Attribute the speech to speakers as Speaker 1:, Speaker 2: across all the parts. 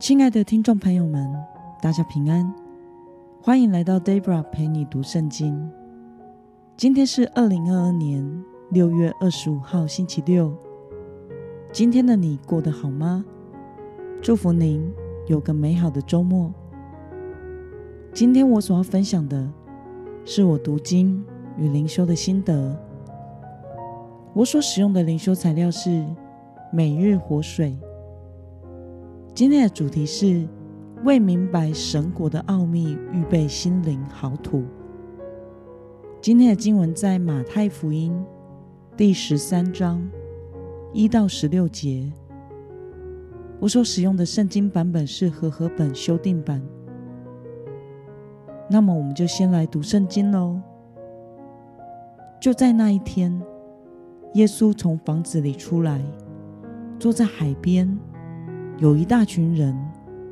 Speaker 1: 亲爱的听众朋友们，大家平安，欢迎来到 Debra 陪你读圣经。今天是二零二二年六月二十五号，星期六。今天的你过得好吗？祝福您有个美好的周末。今天我所要分享的是我读经与灵修的心得。我所使用的灵修材料是每日活水。今天的主题是为明白神国的奥秘预备心灵好土。今天的经文在马太福音第十三章一到十六节。我所使用的圣经版本是和合本修订版。那么，我们就先来读圣经喽。就在那一天，耶稣从房子里出来，坐在海边。有一大群人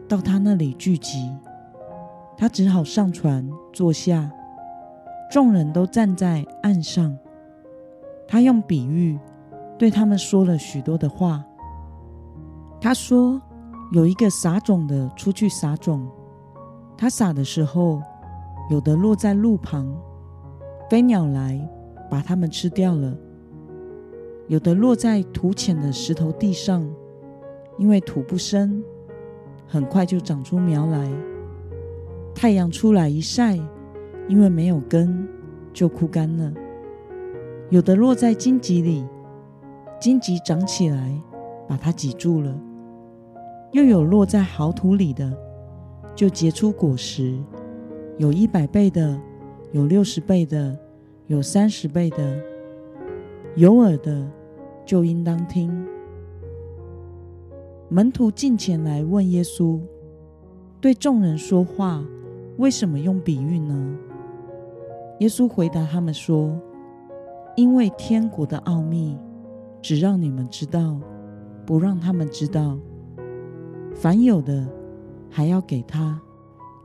Speaker 1: 到他那里聚集，他只好上船坐下。众人都站在岸上，他用比喻对他们说了许多的话。他说：“有一个撒种的出去撒种，他撒的时候，有的落在路旁，飞鸟来把它们吃掉了；有的落在土浅的石头地上。”因为土不深，很快就长出苗来。太阳出来一晒，因为没有根，就枯干了。有的落在荆棘里，荆棘长起来，把它挤住了；又有落在好土里的，就结出果实，有一百倍的，有六十倍的，有三十倍的。有耳的，就应当听。门徒进前来问耶稣：“对众人说话，为什么用比喻呢？”耶稣回答他们说：“因为天国的奥秘，只让你们知道，不让他们知道。凡有的，还要给他，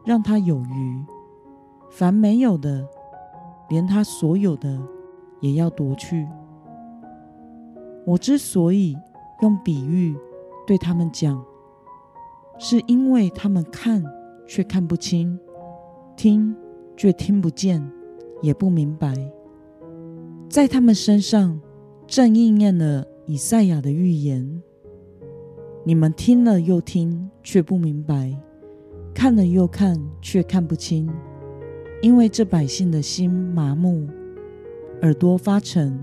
Speaker 1: 让他有余；凡没有的，连他所有的也要夺去。我之所以用比喻，”对他们讲，是因为他们看却看不清，听却听不见，也不明白。在他们身上正应验了以赛亚的预言：你们听了又听，却不明白；看了又看，却看不清。因为这百姓的心麻木，耳朵发沉，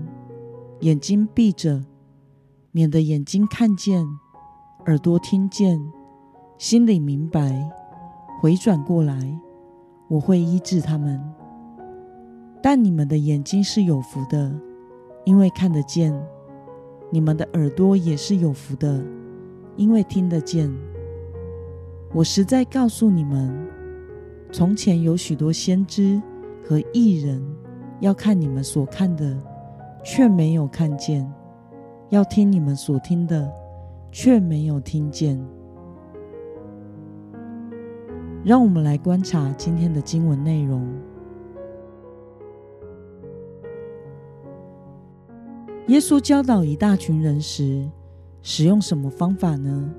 Speaker 1: 眼睛闭着，免得眼睛看见。耳朵听见，心里明白，回转过来，我会医治他们。但你们的眼睛是有福的，因为看得见；你们的耳朵也是有福的，因为听得见。我实在告诉你们，从前有许多先知和艺人，要看你们所看的，却没有看见；要听你们所听的。却没有听见。让我们来观察今天的经文内容。耶稣教导一大群人时，使用什么方法呢？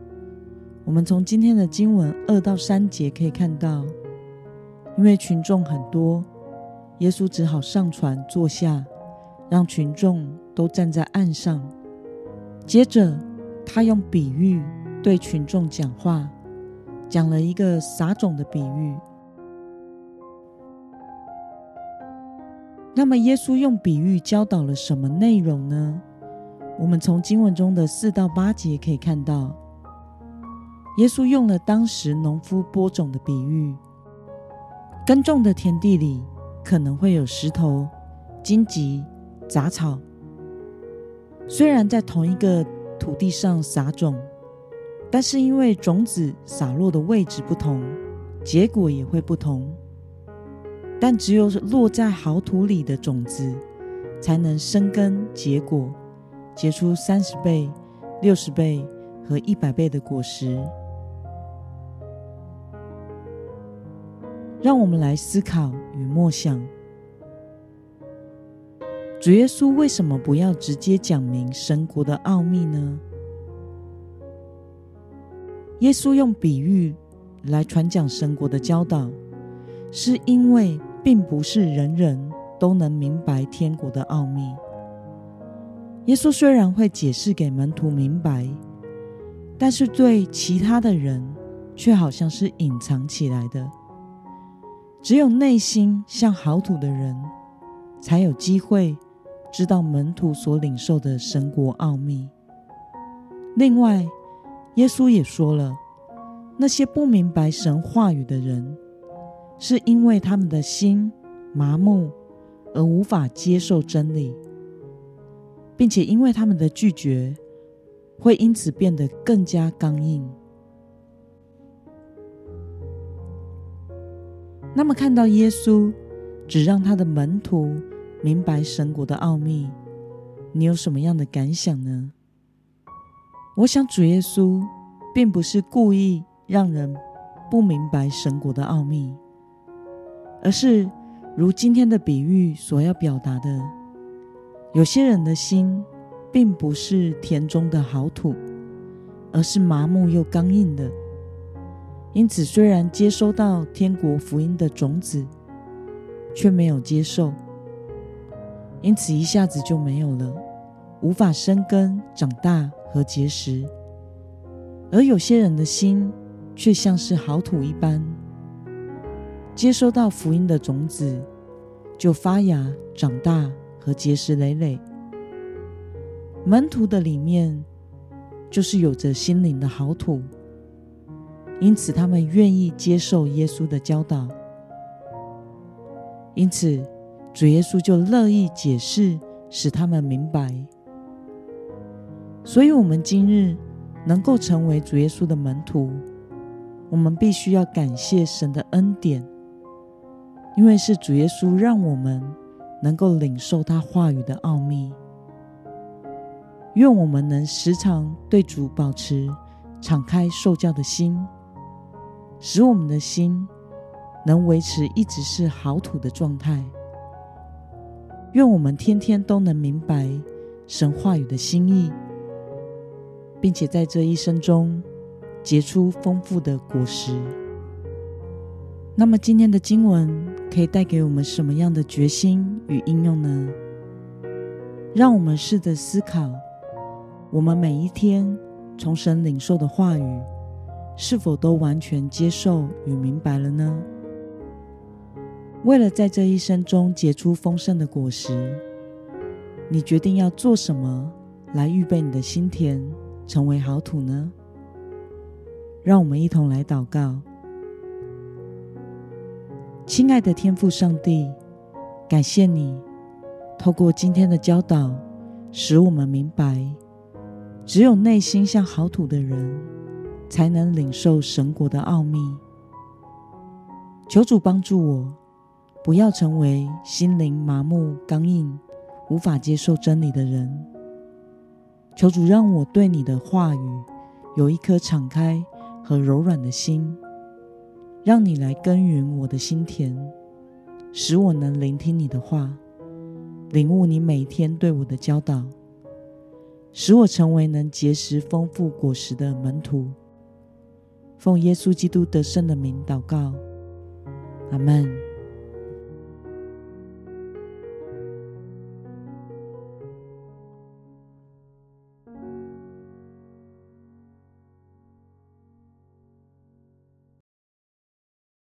Speaker 1: 我们从今天的经文二到三节可以看到，因为群众很多，耶稣只好上船坐下，让群众都站在岸上。接着，他用比喻对群众讲话，讲了一个撒种的比喻。那么，耶稣用比喻教导了什么内容呢？我们从经文中的四到八节可以看到，耶稣用了当时农夫播种的比喻。耕种的田地里可能会有石头、荆棘、杂草，虽然在同一个。土地上撒种，但是因为种子洒落的位置不同，结果也会不同。但只有落在好土里的种子，才能生根结果，结出三十倍、六十倍和一百倍的果实。让我们来思考与默想。主耶稣为什么不要直接讲明神国的奥秘呢？耶稣用比喻来传讲神国的教导，是因为并不是人人都能明白天国的奥秘。耶稣虽然会解释给门徒明白，但是对其他的人却好像是隐藏起来的。只有内心像好土的人，才有机会知道门徒所领受的神国奥秘。另外，耶稣也说了，那些不明白神话语的人，是因为他们的心麻木而无法接受真理。并且因为他们的拒绝，会因此变得更加刚硬。那么，看到耶稣只让他的门徒明白神国的奥秘，你有什么样的感想呢？我想，主耶稣并不是故意让人不明白神国的奥秘，而是如今天的比喻所要表达的。有些人的心并不是田中的好土，而是麻木又刚硬的。因此，虽然接收到天国福音的种子，却没有接受，因此一下子就没有了，无法生根、长大和结实。而有些人的心却像是好土一般，接收到福音的种子，就发芽、长大。和结实累累，门徒的里面就是有着心灵的好土，因此他们愿意接受耶稣的教导，因此主耶稣就乐意解释，使他们明白。所以，我们今日能够成为主耶稣的门徒，我们必须要感谢神的恩典，因为是主耶稣让我们。能够领受他话语的奥秘，愿我们能时常对主保持敞开受教的心，使我们的心能维持一直是好土的状态。愿我们天天都能明白神话语的心意，并且在这一生中结出丰富的果实。那么，今天的经文。可以带给我们什么样的决心与应用呢？让我们试着思考：我们每一天从神领受的话语，是否都完全接受与明白了呢？为了在这一生中结出丰盛的果实，你决定要做什么来预备你的心田，成为好土呢？让我们一同来祷告。亲爱的天父上帝，感谢你透过今天的教导，使我们明白，只有内心像好土的人，才能领受神国的奥秘。求主帮助我，不要成为心灵麻木、刚硬、无法接受真理的人。求主让我对你的话语有一颗敞开和柔软的心。让你来耕耘我的心田，使我能聆听你的话，领悟你每天对我的教导，使我成为能结实丰富果实的门徒。奉耶稣基督得胜的名祷告，阿门。